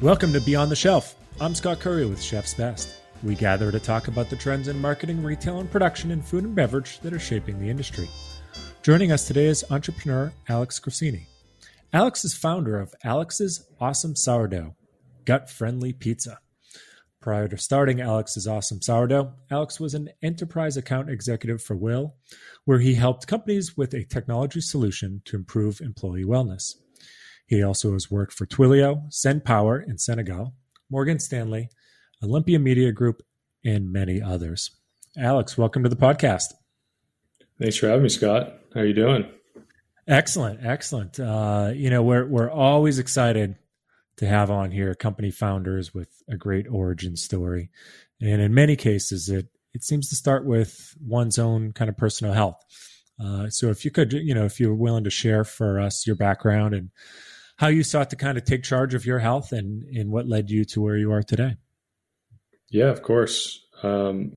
Welcome to Beyond the Shelf. I'm Scott Curry with Chef's Best. We gather to talk about the trends in marketing, retail, and production in food and beverage that are shaping the industry. Joining us today is entrepreneur Alex Grassini. Alex is founder of Alex's Awesome Sourdough, gut friendly pizza. Prior to starting Alex's Awesome Sourdough, Alex was an enterprise account executive for Will, where he helped companies with a technology solution to improve employee wellness. He also has worked for Twilio, Send Power in Senegal, Morgan Stanley, Olympia Media Group, and many others. Alex, welcome to the podcast. Thanks for having me, Scott. How are you doing? Excellent, excellent. Uh, you know, we're we're always excited to have on here company founders with a great origin story, and in many cases, it it seems to start with one's own kind of personal health. Uh, so, if you could, you know, if you're willing to share for us your background and how you sought to kind of take charge of your health and, and what led you to where you are today. Yeah, of course. Um,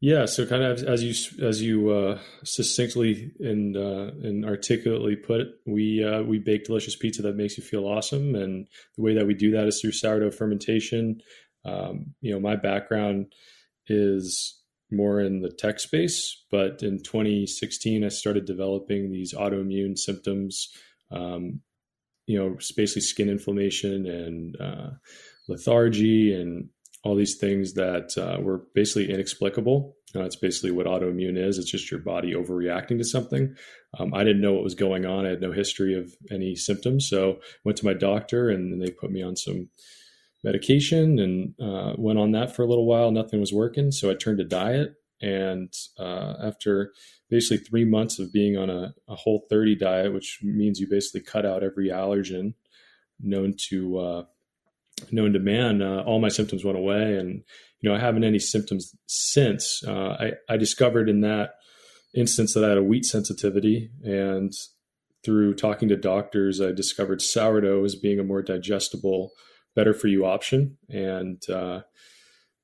yeah, so kind of as you as you uh, succinctly and uh, and articulately put it, we uh, we bake delicious pizza that makes you feel awesome, and the way that we do that is through sourdough fermentation. Um, you know, my background is more in the tech space, but in 2016, I started developing these autoimmune symptoms um, you know, basically skin inflammation and uh, lethargy and all these things that uh, were basically inexplicable. Uh, it's basically what autoimmune is. It's just your body overreacting to something. Um, I didn't know what was going on. I had no history of any symptoms. So went to my doctor and they put me on some medication and uh, went on that for a little while. Nothing was working. So I turned to diet. And uh, after basically three months of being on a, a, Whole30 diet, which means you basically cut out every allergen known to uh, known to man, uh, all my symptoms went away. And, you know, I haven't any symptoms since. Uh, I, I discovered in that instance that I had a wheat sensitivity. And through talking to doctors, I discovered sourdough as being a more digestible, better for you option. And, uh,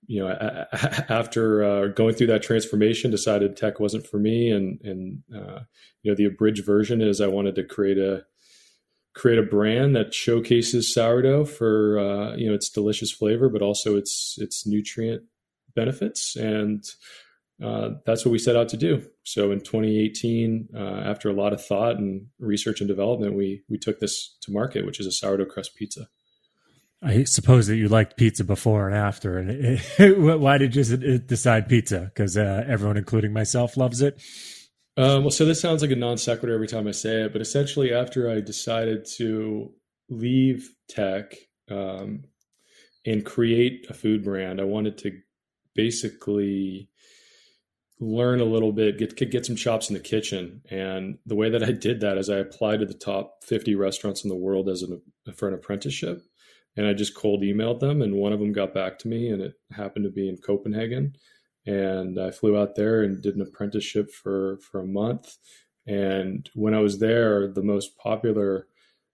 you know, after uh, going through that transformation, decided tech wasn't for me, and and uh, you know, the abridged version is I wanted to create a create a brand that showcases sourdough for uh, you know its delicious flavor, but also its its nutrient benefits, and uh, that's what we set out to do. So in 2018, uh, after a lot of thought and research and development, we we took this to market, which is a sourdough crust pizza. I suppose that you liked pizza before and after. And it, it, why did you decide pizza? Because uh, everyone, including myself, loves it. Um, well, so this sounds like a non sequitur every time I say it, but essentially, after I decided to leave tech um, and create a food brand, I wanted to basically learn a little bit, get get some chops in the kitchen. And the way that I did that is I applied to the top 50 restaurants in the world as an for an apprenticeship and I just cold emailed them, and one of them got back to me, and it happened to be in Copenhagen, and I flew out there and did an apprenticeship for for a month. And when I was there, the most popular,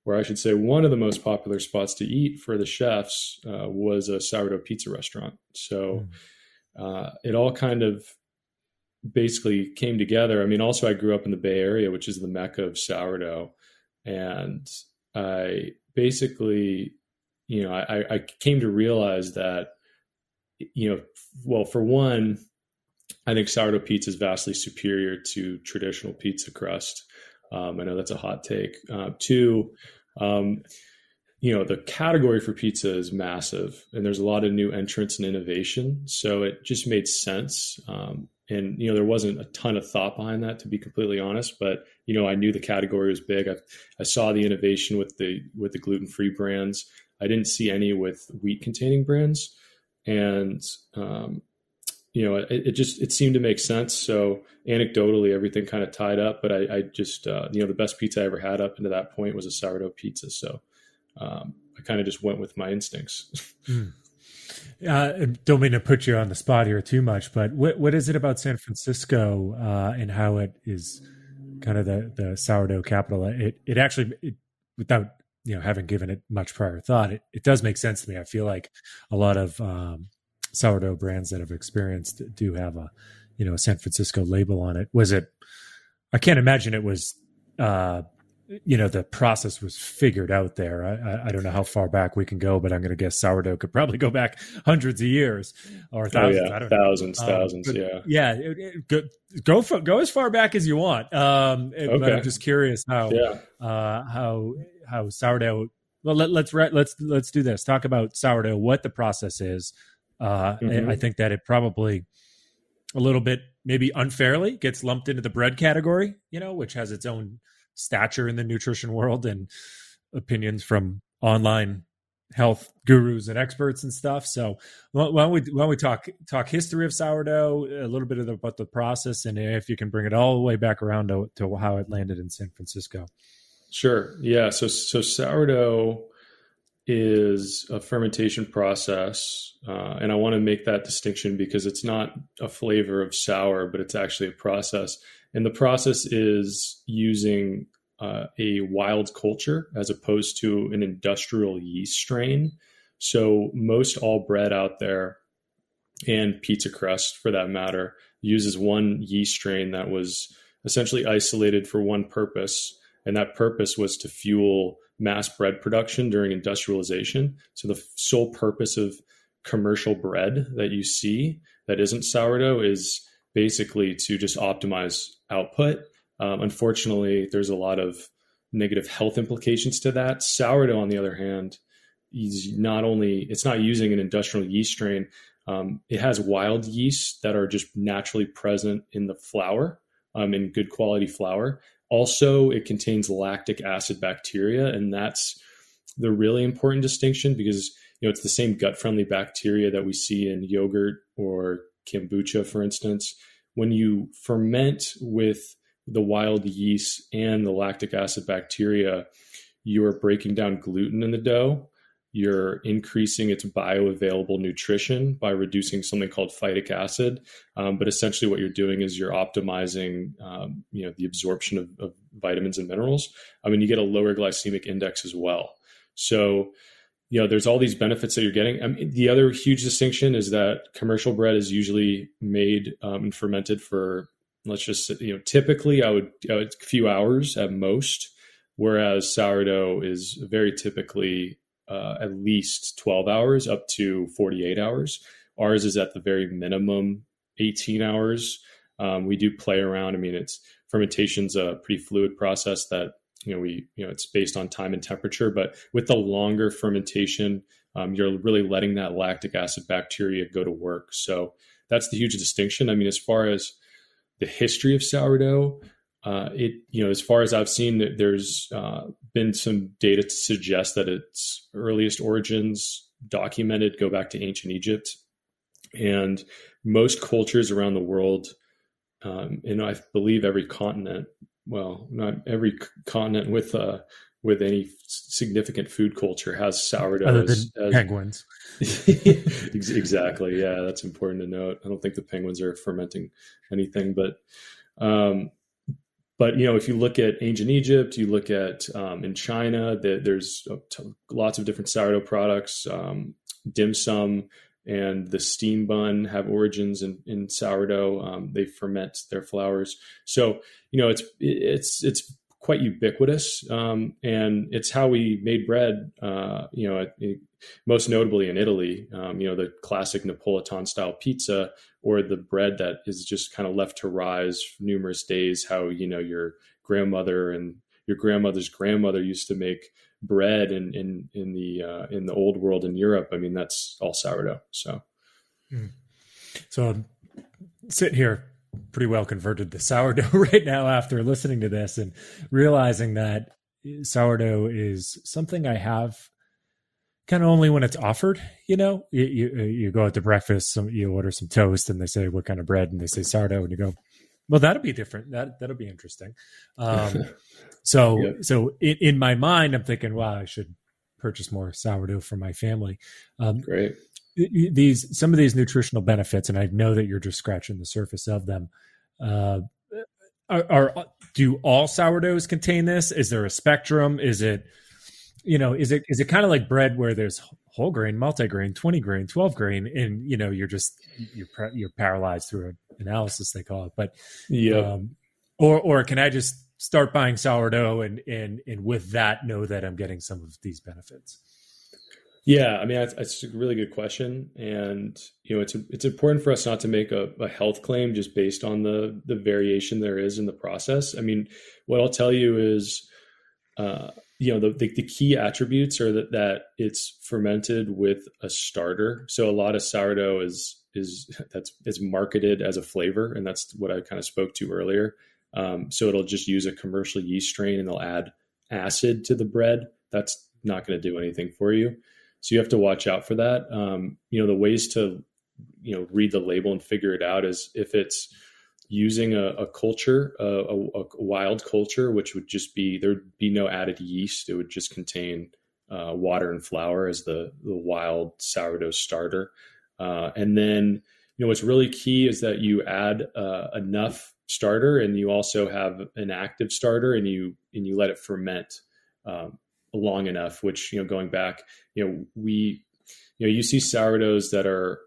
or I should say, one of the most popular spots to eat for the chefs uh, was a sourdough pizza restaurant. So mm. uh, it all kind of basically came together. I mean, also I grew up in the Bay Area, which is the mecca of sourdough, and I basically you know, I, I came to realize that, you know, well, for one, I think sourdough pizza is vastly superior to traditional pizza crust. Um, I know that's a hot take. Uh, two, um, you know, the category for pizza is massive, and there's a lot of new entrants and innovation. So it just made sense. Um, and you know, there wasn't a ton of thought behind that, to be completely honest. But you know, I knew the category was big. I, I saw the innovation with the with the gluten free brands. I didn't see any with wheat containing brands, and um, you know, it, it, just it seemed to make sense. So anecdotally, everything kind of tied up. But I, I just uh, you know the best pizza I ever had up into that point was a sourdough pizza. So um, I kind of just went with my instincts. mm. Uh, don't mean to put you on the spot here too much, but what what is it about San Francisco uh, and how it is kind of the the sourdough capital? It it actually it, without you know, haven't given it much prior thought, it, it does make sense to me. I feel like a lot of um, sourdough brands that have experienced do have a, you know, a San Francisco label on it. Was it? I can't imagine it was uh, you know the process was figured out there. I, I, don't know how far back we can go, but I'm going to guess sourdough could probably go back hundreds of years or thousands. Oh, yeah. thousands, know. thousands, um, yeah, yeah. It, it, go go, for, go as far back as you want. Um, okay. But I'm just curious how yeah. uh, how how sourdough. Well, let, let's let's let's do this. Talk about sourdough. What the process is. Uh, mm-hmm. I think that it probably a little bit maybe unfairly gets lumped into the bread category, you know, which has its own stature in the nutrition world and opinions from online health gurus and experts and stuff. So why don't we why don't we talk talk history of sourdough, a little bit the, about the process, and if you can bring it all the way back around to, to how it landed in San Francisco. Sure. Yeah. So so sourdough is a fermentation process, uh, and I want to make that distinction because it's not a flavor of sour, but it's actually a process. And the process is using uh, a wild culture as opposed to an industrial yeast strain. So, most all bread out there and pizza crust for that matter uses one yeast strain that was essentially isolated for one purpose. And that purpose was to fuel mass bread production during industrialization. So, the sole purpose of commercial bread that you see that isn't sourdough is basically to just optimize output. Um, unfortunately, there's a lot of negative health implications to that. Sourdough, on the other hand, is not only it's not using an industrial yeast strain. Um, it has wild yeasts that are just naturally present in the flour, um, in good quality flour. Also, it contains lactic acid bacteria, and that's the really important distinction because you know it's the same gut friendly bacteria that we see in yogurt or kombucha, for instance, when you ferment with the wild yeast and the lactic acid bacteria, you're breaking down gluten in the dough. You're increasing its bioavailable nutrition by reducing something called phytic acid. Um, but essentially, what you're doing is you're optimizing, um, you know, the absorption of, of vitamins and minerals. I mean, you get a lower glycemic index as well. So, you know, there's all these benefits that you're getting. I mean, the other huge distinction is that commercial bread is usually made um, and fermented for, let's just say, you know, typically I would, a few hours at most, whereas sourdough is very typically uh, at least 12 hours up to 48 hours. Ours is at the very minimum 18 hours. Um, we do play around. I mean, it's fermentation's a pretty fluid process that you know we you know it's based on time and temperature but with the longer fermentation um, you're really letting that lactic acid bacteria go to work so that's the huge distinction i mean as far as the history of sourdough uh, it you know as far as i've seen there's uh, been some data to suggest that its earliest origins documented go back to ancient egypt and most cultures around the world um, and i believe every continent well, not every continent with uh, with any significant food culture has sourdough. Other than as, penguins. exactly. Yeah, that's important to note. I don't think the penguins are fermenting anything, but um, but you know, if you look at ancient Egypt, you look at um, in China, the, there's lots of different sourdough products. Um, dim sum and the steam bun have origins in, in sourdough. Um, they ferment their flours, so you know it's it's it's quite ubiquitous, um, and it's how we made bread. Uh, you know, it, most notably in Italy, um, you know the classic Napolitan style pizza, or the bread that is just kind of left to rise numerous days. How you know your grandmother and your grandmother's grandmother used to make bread in in in the uh, in the old world in Europe. I mean, that's all sourdough. So, mm. so I'm sitting here pretty well converted to sourdough right now after listening to this and realizing that sourdough is something I have kind of only when it's offered. You know, you you, you go out to breakfast, some, you order some toast, and they say what kind of bread, and they say sourdough, and you go, well, that'll be different. That that'll be interesting. Um, so yep. so in, in, my mind, I'm thinking, wow, I should purchase more sourdough for my family. Um, Great. These some of these nutritional benefits, and I know that you're just scratching the surface of them. Uh, are, are do all sourdoughs contain this? Is there a spectrum? Is it you know is it is it kind of like bread where there's whole grain, multi-grain, 20 grain, 12 grain, and you know, you're just you're you're paralyzed through analysis they call it. But yeah, um, or or can I just start buying sourdough and and and with that know that I'm getting some of these benefits? Yeah, I mean it's a really good question, and you know it's it's important for us not to make a, a, health claim just based on the the variation there is in the process. I mean, what I'll tell you is, uh, you know, the, the, the key attributes are that that it's fermented with a starter. So a lot of sourdough is is that's is marketed as a flavor, and that's what I kind of spoke to earlier. Um, so it'll just use a commercial yeast strain, and they'll add acid to the bread. That's not going to do anything for you. So you have to watch out for that. Um, you know, the ways to, you know, read the label and figure it out is if it's using a, a culture, a, a, a, wild culture, which would just be there'd be no added yeast. It would just contain uh, water and flour as the the wild sourdough starter. Uh, and then, you know, what's really key is that you add uh, enough starter, and you also have an active starter, and you and you let it ferment. Um, long enough, which, you know, going back, you know, we, you know, you see sourdoughs that are,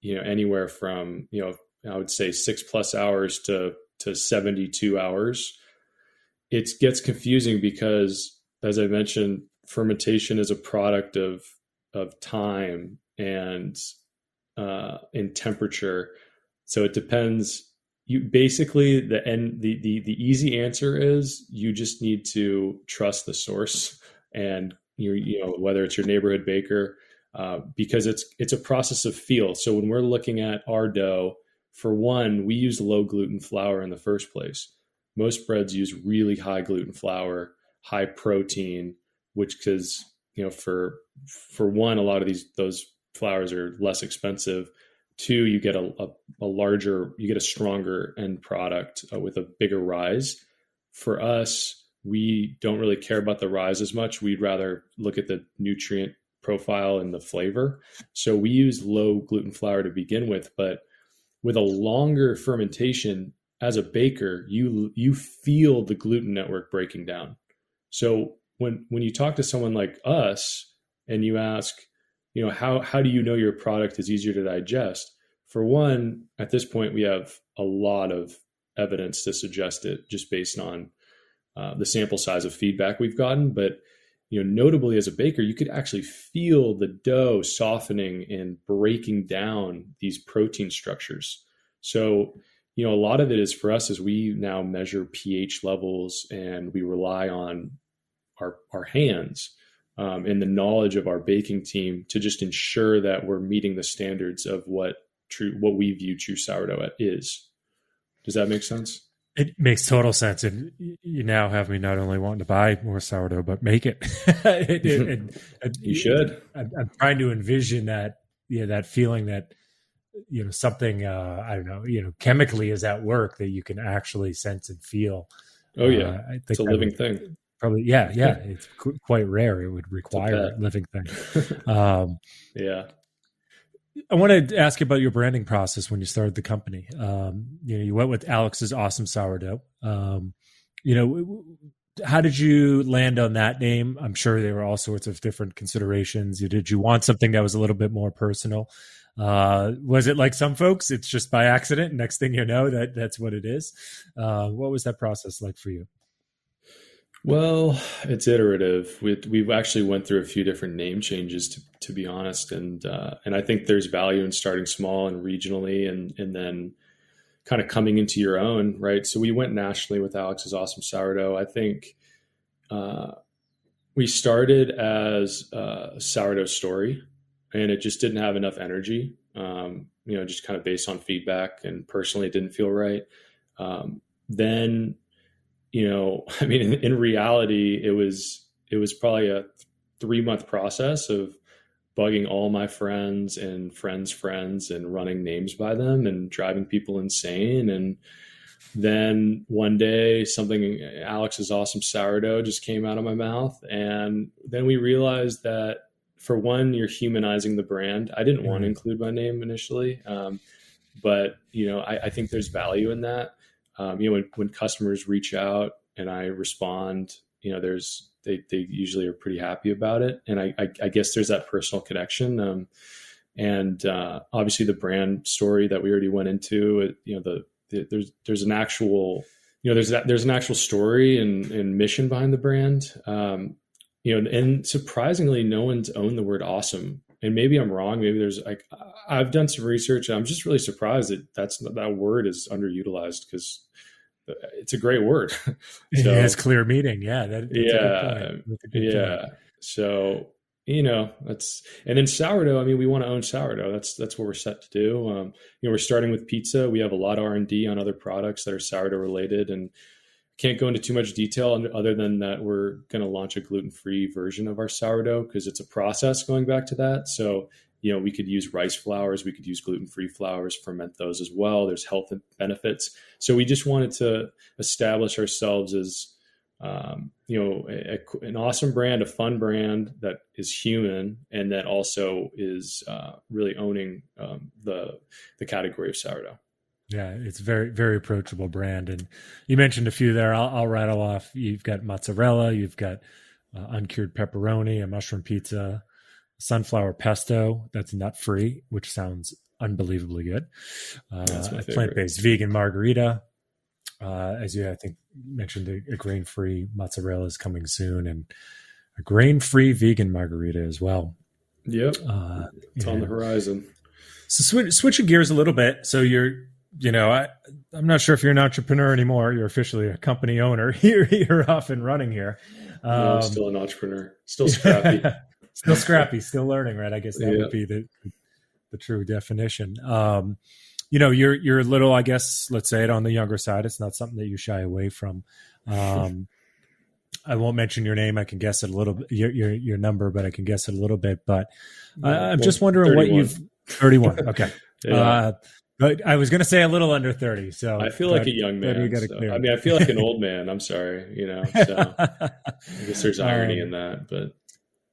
you know, anywhere from, you know, I would say six plus hours to, to 72 hours. It gets confusing because, as I mentioned, fermentation is a product of, of time and, uh, in temperature. So it depends you basically the end the, the the easy answer is you just need to trust the source and you you know whether it's your neighborhood baker uh, because it's it's a process of feel. So when we're looking at our dough, for one, we use low gluten flour in the first place. Most breads use really high gluten flour, high protein, which because you know for for one, a lot of these those flours are less expensive. Two, you get a, a, a larger, you get a stronger end product uh, with a bigger rise. For us, we don't really care about the rise as much. We'd rather look at the nutrient profile and the flavor. So we use low gluten flour to begin with, but with a longer fermentation as a baker, you you feel the gluten network breaking down. So when when you talk to someone like us and you ask, you know, how how do you know your product is easier to digest? For one, at this point we have a lot of evidence to suggest it just based on uh, the sample size of feedback we've gotten. But you know, notably as a baker, you could actually feel the dough softening and breaking down these protein structures. So, you know, a lot of it is for us as we now measure pH levels and we rely on our our hands um, and the knowledge of our baking team to just ensure that we're meeting the standards of what true what we view true sourdough is. Does that make sense? It makes total sense, and you now have me not only wanting to buy more sourdough, but make it. it, it, it you should. I'm, I'm, trying to envision that, yeah, that feeling that you know something uh, I don't know, you know, chemically is at work that you can actually sense and feel. Oh yeah, uh, it's a living would, thing. Probably, yeah, yeah. It's quite rare. It would require a living thing. Um, yeah. I want to ask you about your branding process when you started the company. Um, you know, you went with Alex's awesome sourdough. Um, you know, how did you land on that name? I'm sure there were all sorts of different considerations. Did you want something that was a little bit more personal? Uh, was it like some folks? It's just by accident. Next thing you know, that that's what it is. Uh, what was that process like for you? Well, it's iterative. We, we've actually went through a few different name changes, to, to be honest, and uh, and I think there's value in starting small and regionally, and and then kind of coming into your own, right? So we went nationally with Alex's Awesome Sourdough. I think uh, we started as a sourdough story, and it just didn't have enough energy. Um, you know, just kind of based on feedback, and personally, it didn't feel right. Um, then you know, I mean, in, in reality, it was it was probably a three month process of bugging all my friends and friends' friends and running names by them and driving people insane. And then one day, something Alex's awesome sourdough just came out of my mouth, and then we realized that for one, you're humanizing the brand. I didn't mm-hmm. want to include my name initially, um, but you know, I, I think there's value in that um, you know when, when customers reach out and i respond you know there's they, they usually are pretty happy about it and i, I, I guess there's that personal connection um, and uh, obviously the brand story that we already went into you know the, the, there's there's an actual you know, there's that there's an actual story and, and mission behind the brand. Um, you know, and surprisingly, no one's owned the word awesome. And maybe I'm wrong. Maybe there's like I've done some research. I'm just really surprised that that's that word is underutilized because it's a great word. so, it has clear meaning. Yeah. That, yeah. Yeah. Point. So you know that's and then sourdough i mean we want to own sourdough that's that's what we're set to do um, you know we're starting with pizza we have a lot of r&d on other products that are sourdough related and can't go into too much detail other than that we're going to launch a gluten-free version of our sourdough because it's a process going back to that. So you know we could use rice flours we could use gluten-free flours ferment those as well. There's health benefits. So we just wanted to establish ourselves as um, you know, a, a, an awesome brand, a fun brand that is human, and that also is uh, really owning um, the the category of sourdough. Yeah, it's very very approachable brand, and you mentioned a few there. I'll, I'll rattle off. You've got mozzarella, you've got uh, uncured pepperoni, a mushroom pizza, sunflower pesto that's nut free, which sounds unbelievably good. Uh, a plant based vegan margarita, uh, as you I think mentioned, a, a grain free mozzarella is coming soon, and a grain free vegan margarita as well. Yep, uh, it's on the horizon. So sw- switching gears a little bit. So you're, you know, I, I'm not sure if you're an entrepreneur anymore. You're officially a company owner. you're, you're off and running here. Um, no, I'm still an entrepreneur. Still scrappy. still scrappy. Still learning. Right. I guess that would be the the true definition. Um, you know you're you're a little i guess let's say it on the younger side it's not something that you shy away from um, i won't mention your name i can guess it a little bit your your, your number but i can guess it a little bit but uh, i'm just wondering 31. what you've 31 okay yeah. uh, but I was going to say a little under 30. So I feel like a young man. So, I mean, I feel like an old man. I'm sorry, you know, so I guess there's irony um, in that, but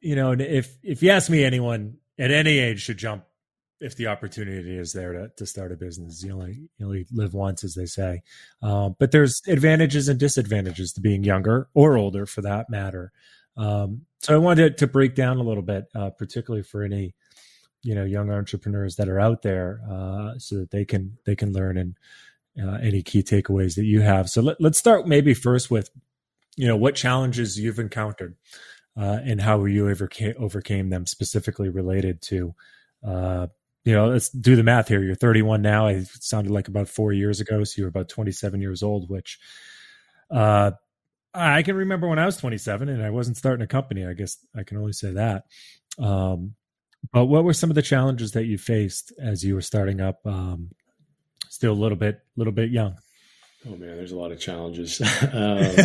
you know, if, if you ask me, anyone at any age should jump if the opportunity is there to, to start a business. You only you only live once, as they say. Um, but there's advantages and disadvantages to being younger or older, for that matter. Um, so I wanted to break down a little bit, uh, particularly for any you know young entrepreneurs that are out there, uh, so that they can they can learn and uh, any key takeaways that you have. So let, let's start maybe first with you know what challenges you've encountered uh, and how you overcame overcame them, specifically related to uh, you know, let's do the math here. You're 31 now. It sounded like about four years ago. So you're about 27 years old, which uh, I can remember when I was 27 and I wasn't starting a company. I guess I can only say that. Um, but what were some of the challenges that you faced as you were starting up? Um, still a little bit, little bit young. Oh man, there's a lot of challenges. um,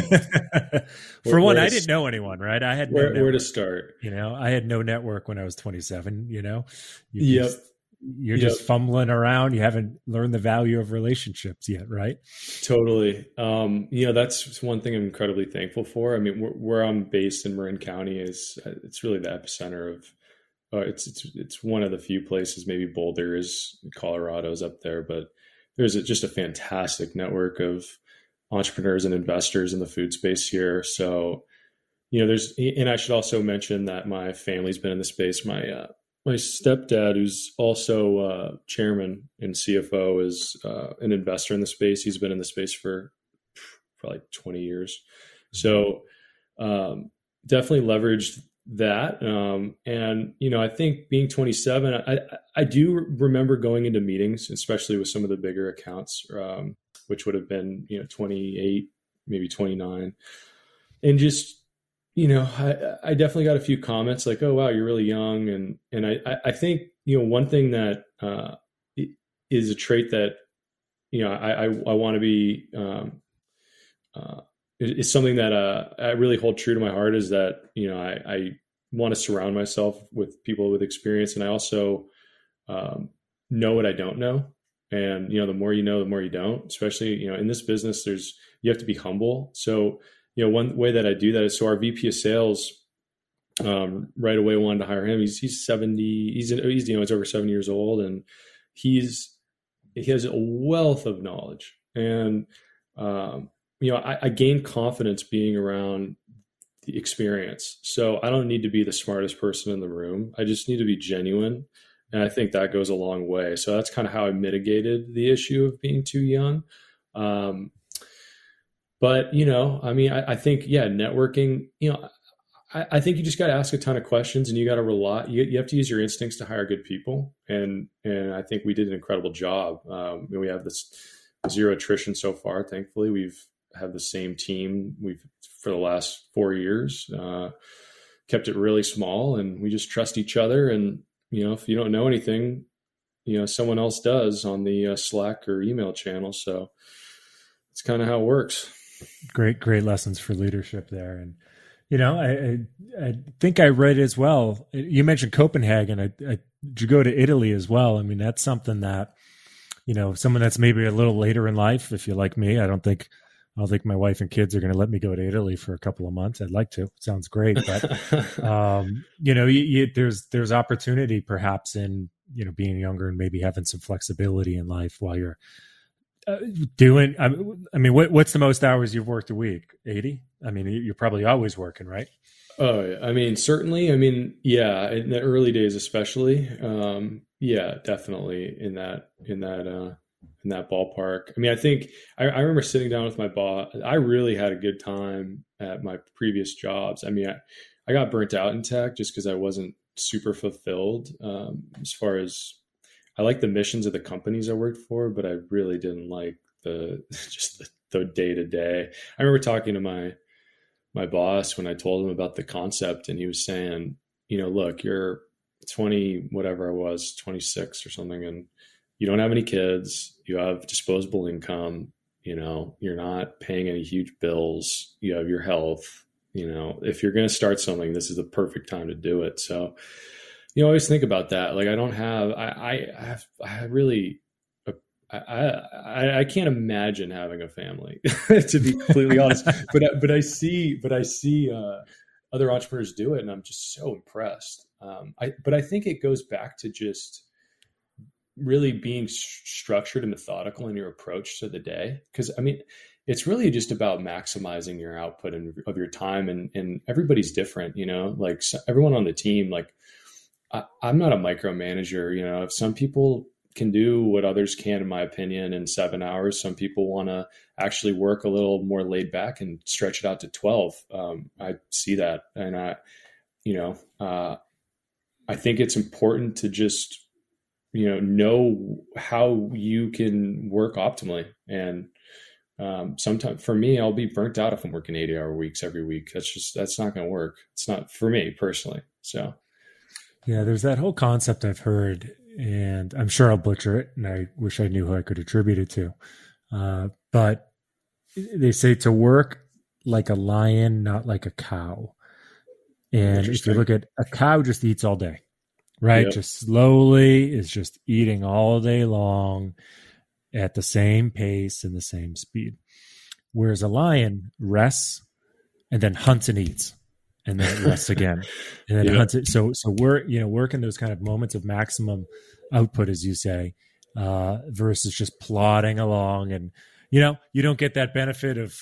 For one, I didn't know anyone, right? I had no where, where, to start. You know, I had no network when I was 27. You know, you yep. Just, you're yep. just fumbling around. You haven't learned the value of relationships yet, right? Totally. Um, you know, that's one thing I'm incredibly thankful for. I mean, where, where I'm based in Marin County is uh, it's really the epicenter of. Uh, it's it's it's one of the few places. Maybe Boulder is Colorado's up there, but there's a, just a fantastic network of entrepreneurs and investors in the food space here. So, you know, there's and I should also mention that my family's been in the space. My uh, my stepdad, who's also uh, chairman and CFO, is uh, an investor in the space. He's been in the space for probably 20 years. So um, definitely leveraged that. Um, and, you know, I think being 27, I, I do remember going into meetings, especially with some of the bigger accounts, um, which would have been, you know, 28, maybe 29. And just you know, I, I definitely got a few comments like, "Oh, wow, you're really young," and and I I think you know one thing that uh, is a trait that you know I I, I want to be um, uh, is something that uh, I really hold true to my heart is that you know I, I want to surround myself with people with experience, and I also um, know what I don't know, and you know the more you know, the more you don't. Especially you know in this business, there's you have to be humble. So you know, one way that I do that is so our VP of sales um, right away wanted to hire him. He's he's seventy. He's he's you know he's over seventy years old, and he's he has a wealth of knowledge. And um, you know, I, I gained confidence being around the experience. So I don't need to be the smartest person in the room. I just need to be genuine. And I think that goes a long way. So that's kind of how I mitigated the issue of being too young. Um, but you know, I mean, I, I think yeah, networking. You know, I, I think you just got to ask a ton of questions, and you got to rely. You, you, have to use your instincts to hire good people, and and I think we did an incredible job. Um, we have this zero attrition so far. Thankfully, we've had the same team we've for the last four years. Uh, kept it really small, and we just trust each other. And you know, if you don't know anything, you know, someone else does on the uh, Slack or email channel. So it's kind of how it works. Great, great lessons for leadership there, and you know, I, I, I think I read as well. You mentioned Copenhagen. I, I, did you go to Italy as well? I mean, that's something that you know, someone that's maybe a little later in life. If you're like me, I don't think I don't think my wife and kids are going to let me go to Italy for a couple of months. I'd like to. It sounds great, but um, you know, you, you, there's there's opportunity perhaps in you know being younger and maybe having some flexibility in life while you're uh, doing. I mean, I mean, what, what's the most hours you've worked a week? Eighty. I mean, you're probably always working, right? Oh, I mean, certainly. I mean, yeah, in the early days, especially. Um, yeah, definitely in that in that uh, in that ballpark. I mean, I think I, I, remember sitting down with my boss. I really had a good time at my previous jobs. I mean, I, I got burnt out in tech just because I wasn't super fulfilled um, as far as I like the missions of the companies I worked for, but I really didn't like the just the day to day. I remember talking to my my boss when I told him about the concept, and he was saying, you know, look, you're 20, whatever I was, 26 or something, and you don't have any kids, you have disposable income, you know, you're not paying any huge bills, you have your health, you know, if you're going to start something, this is the perfect time to do it. So, you know, always think about that. Like I don't have, I, I, I have, I really, I, I, I can't imagine having a family to be completely honest, but, but I see, but I see, uh, other entrepreneurs do it and I'm just so impressed. Um, I, but I think it goes back to just really being structured and methodical in your approach to the day. Cause I mean, it's really just about maximizing your output and of your time and, and everybody's different, you know, like everyone on the team, like I, I'm not a micromanager, you know, if some people can do what others can, in my opinion, in seven hours. Some people want to actually work a little more laid back and stretch it out to 12. Um, I see that. And I, you know, uh, I think it's important to just, you know, know how you can work optimally. And um, sometimes for me, I'll be burnt out if I'm working 80 hour weeks every week. That's just, that's not going to work. It's not for me personally. So, yeah, there's that whole concept I've heard and I'm sure I'll butcher it, and I wish I knew who I could attribute it to. Uh, but they say to work like a lion, not like a cow. And if you look at a cow, just eats all day, right? Yep. Just slowly is just eating all day long at the same pace and the same speed. Whereas a lion rests and then hunts and eats and then it rests again and then yeah. hunts it. So so we're you know working those kind of moments of maximum output, as you say, uh, versus just plodding along. And you know you don't get that benefit of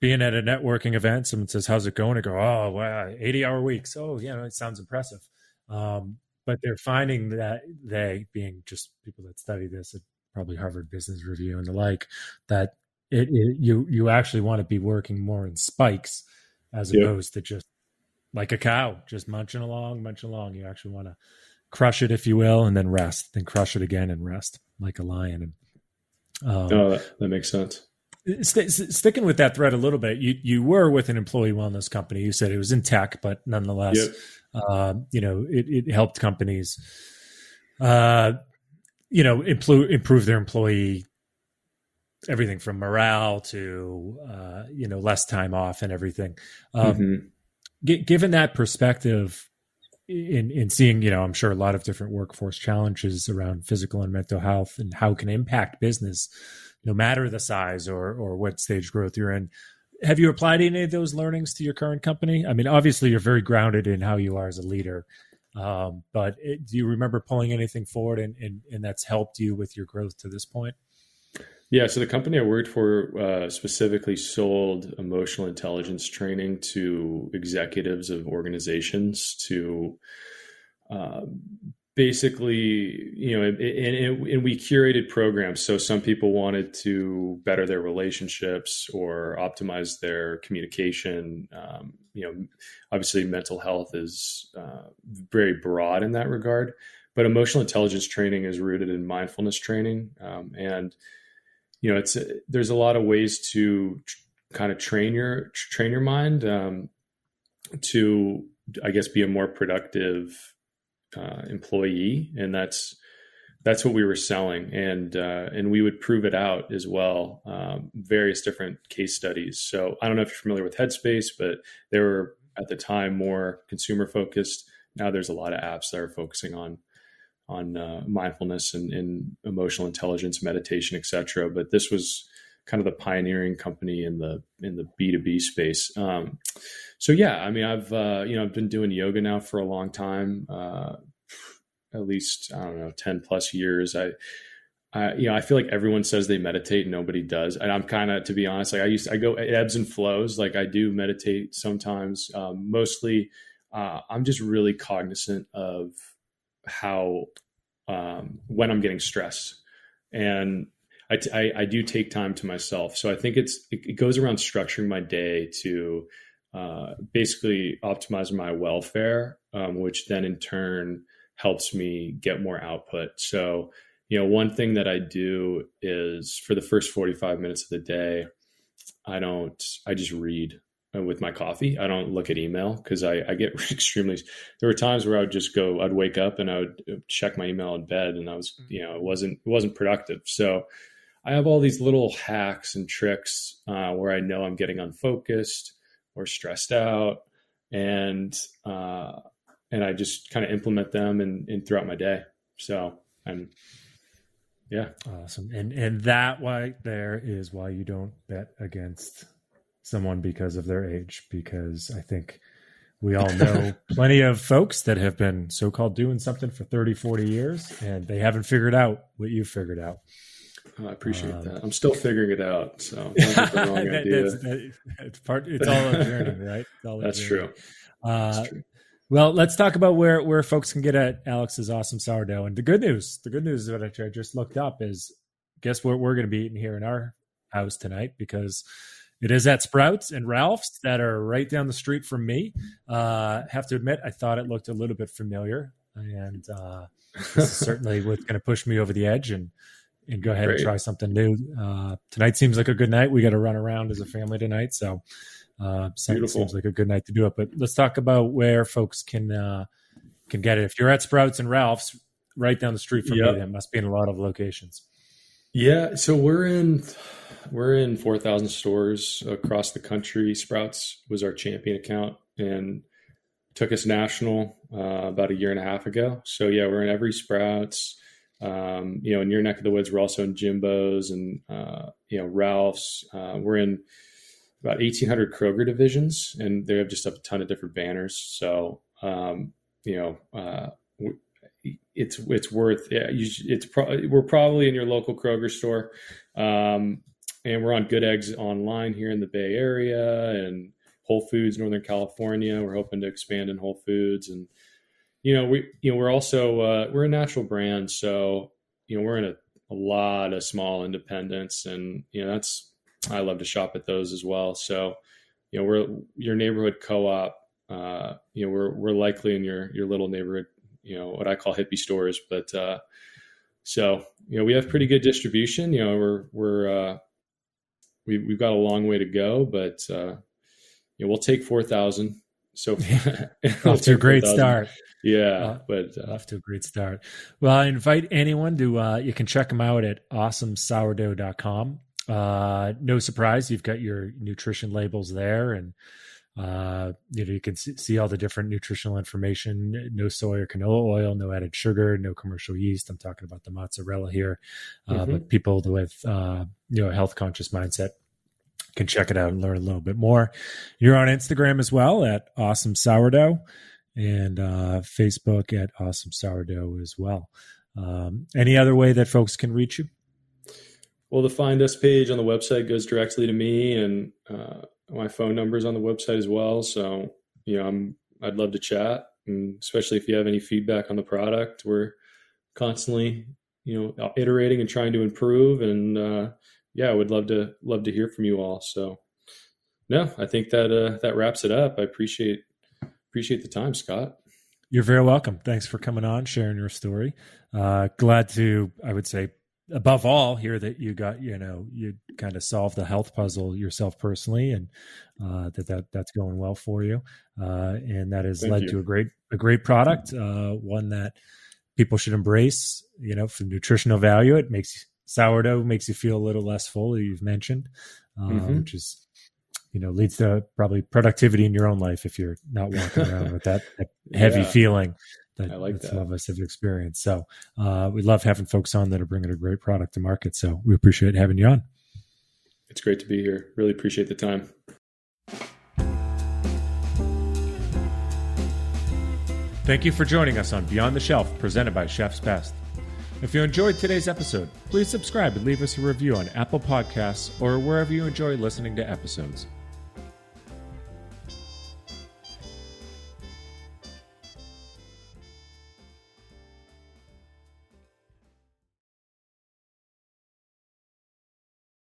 being at a networking event. Someone says, "How's it going?" I go, "Oh, wow, eighty hour weeks. Oh, yeah, it sounds impressive." Um, but they're finding that they, being just people that study this at probably Harvard Business Review and the like, that it, it you you actually want to be working more in spikes as yep. opposed to just like a cow, just munching along, munching along. You actually want to crush it, if you will, and then rest, then crush it again and rest like a lion. And um, oh, that, that makes sense. St- sticking with that thread a little bit, you you were with an employee wellness company. You said it was in tech, but nonetheless, yep. Uh, you know, it, it helped companies, uh, you know, improve improve their employee everything from morale to uh, you know less time off and everything. Um, mm-hmm. g- given that perspective, in in seeing you know I'm sure a lot of different workforce challenges around physical and mental health and how it can impact business, no matter the size or or what stage growth you're in. Have you applied any of those learnings to your current company? I mean, obviously you're very grounded in how you are as a leader. Um, but it, do you remember pulling anything forward and, and, and that's helped you with your growth to this point? Yeah, so the company I worked for uh, specifically sold emotional intelligence training to executives of organizations to uh, basically, you know, and, and, and, we curated programs. So some people wanted to better their relationships or optimize their communication. Um, you know, obviously, mental health is uh, very broad in that regard, but emotional intelligence training is rooted in mindfulness training, um, and you know, it's there's a lot of ways to tr- kind of train your train your mind um, to, I guess, be a more productive uh, employee, and that's that's what we were selling, and uh, and we would prove it out as well. Um, various different case studies. So I don't know if you're familiar with Headspace, but they were at the time more consumer focused. Now there's a lot of apps that are focusing on on uh, mindfulness and, and, emotional intelligence, meditation, etc. But this was kind of the pioneering company in the in the B two B space. Um, so yeah, I mean, I've uh, you know I've been doing yoga now for a long time, uh, at least I don't know ten plus years. I, I you know I feel like everyone says they meditate, nobody does, and I'm kind of to be honest, like I used I go ebbs and flows. Like I do meditate sometimes, um, mostly. Uh, I'm just really cognizant of how um, when I'm getting stressed, and I, t- I, I do take time to myself. So I think it's it, it goes around structuring my day to uh, basically optimize my welfare, um, which then in turn helps me get more output. So, you know, one thing that I do is for the first 45 minutes of the day, I don't, I just read uh, with my coffee. I don't look at email because I, I, get extremely. There were times where I would just go. I'd wake up and I would uh, check my email in bed, and I was, mm. you know, it wasn't it wasn't productive. So I have all these little hacks and tricks uh, where I know I'm getting unfocused or stressed out, and uh, and I just kind of implement them and throughout my day. So I'm yeah, awesome. And and that why there is why you don't bet against someone because of their age because I think we all know plenty of folks that have been so-called doing something for 30 40 years and they haven't figured out what you figured out Oh, I appreciate um, that. I'm still figuring it out. So that, part. It's all a journey, right? That's, true. Uh, That's true. Well, let's talk about where where folks can get at Alex's awesome sourdough. And the good news, the good news that I just looked up is, guess what we're going to be eating here in our house tonight because it is at Sprouts and Ralph's that are right down the street from me. Uh, have to admit, I thought it looked a little bit familiar, and uh, this is certainly what's going to push me over the edge. And and go ahead Great. and try something new. Uh, tonight seems like a good night. We got to run around as a family tonight, so uh, seems like a good night to do it. But let's talk about where folks can uh, can get it. If you're at Sprouts and Ralph's, right down the street from yep. me, that must be in a lot of locations. Yeah, so we're in we're in four thousand stores across the country. Sprouts was our champion account and took us national uh, about a year and a half ago. So yeah, we're in every Sprouts. Um, you know, in your neck of the woods, we're also in Jimbo's and uh, you know Ralph's. Uh, we're in about 1,800 Kroger divisions, and they have just a ton of different banners. So um, you know, uh, it's it's worth. Yeah, you, it's pro- we're probably in your local Kroger store, um, and we're on Good Eggs online here in the Bay Area and Whole Foods, Northern California. We're hoping to expand in Whole Foods and you know, we you know we're also uh, we're a natural brand, so you know we're in a, a lot of small independents, and you know that's I love to shop at those as well. So you know we're your neighborhood co-op. Uh, you know we're we're likely in your your little neighborhood. You know what I call hippie stores, but uh, so you know we have pretty good distribution. You know we're we're uh, we we've got a long way to go, but uh, you know we'll take four thousand. So off to a great start. Yeah, uh, but uh, off to a great start. Well, I invite anyone to uh, you can check them out at awesomesourdough.com. Uh, no surprise, you've got your nutrition labels there, and uh, you know you can see all the different nutritional information. No soy or canola oil, no added sugar, no commercial yeast. I'm talking about the mozzarella here, uh, mm-hmm. but people with uh, you know a health conscious mindset can check it out and learn a little bit more. You're on Instagram as well at Awesome Sourdough and uh, Facebook at Awesome Sourdough as well. Um, any other way that folks can reach you? Well, the Find Us page on the website goes directly to me, and uh, my phone number is on the website as well. So, you know, I'm I'd love to chat. and especially if you have any feedback on the product. We're constantly, you know, iterating and trying to improve. And uh, yeah, I would love to love to hear from you all. So no, I think that uh, that wraps it up. I appreciate appreciate the time, Scott. You're very welcome. Thanks for coming on, sharing your story. Uh, glad to, I would say, above all, hear that you got, you know, you kind of solved the health puzzle yourself personally, and uh, that that that's going well for you, uh, and that has Thank led you. to a great a great product, uh, one that people should embrace. You know, for nutritional value, it makes sourdough makes you feel a little less full. You've mentioned, uh, mm-hmm. which is you know leads to probably productivity in your own life if you're not walking around with that, that heavy yeah. feeling that, I like that. some of us have experienced. So uh, we love having folks on that are bringing a great product to market. So we appreciate having you on. It's great to be here. Really appreciate the time. Thank you for joining us on Beyond the Shelf, presented by Chef's Best. If you enjoyed today's episode, please subscribe and leave us a review on Apple Podcasts or wherever you enjoy listening to episodes.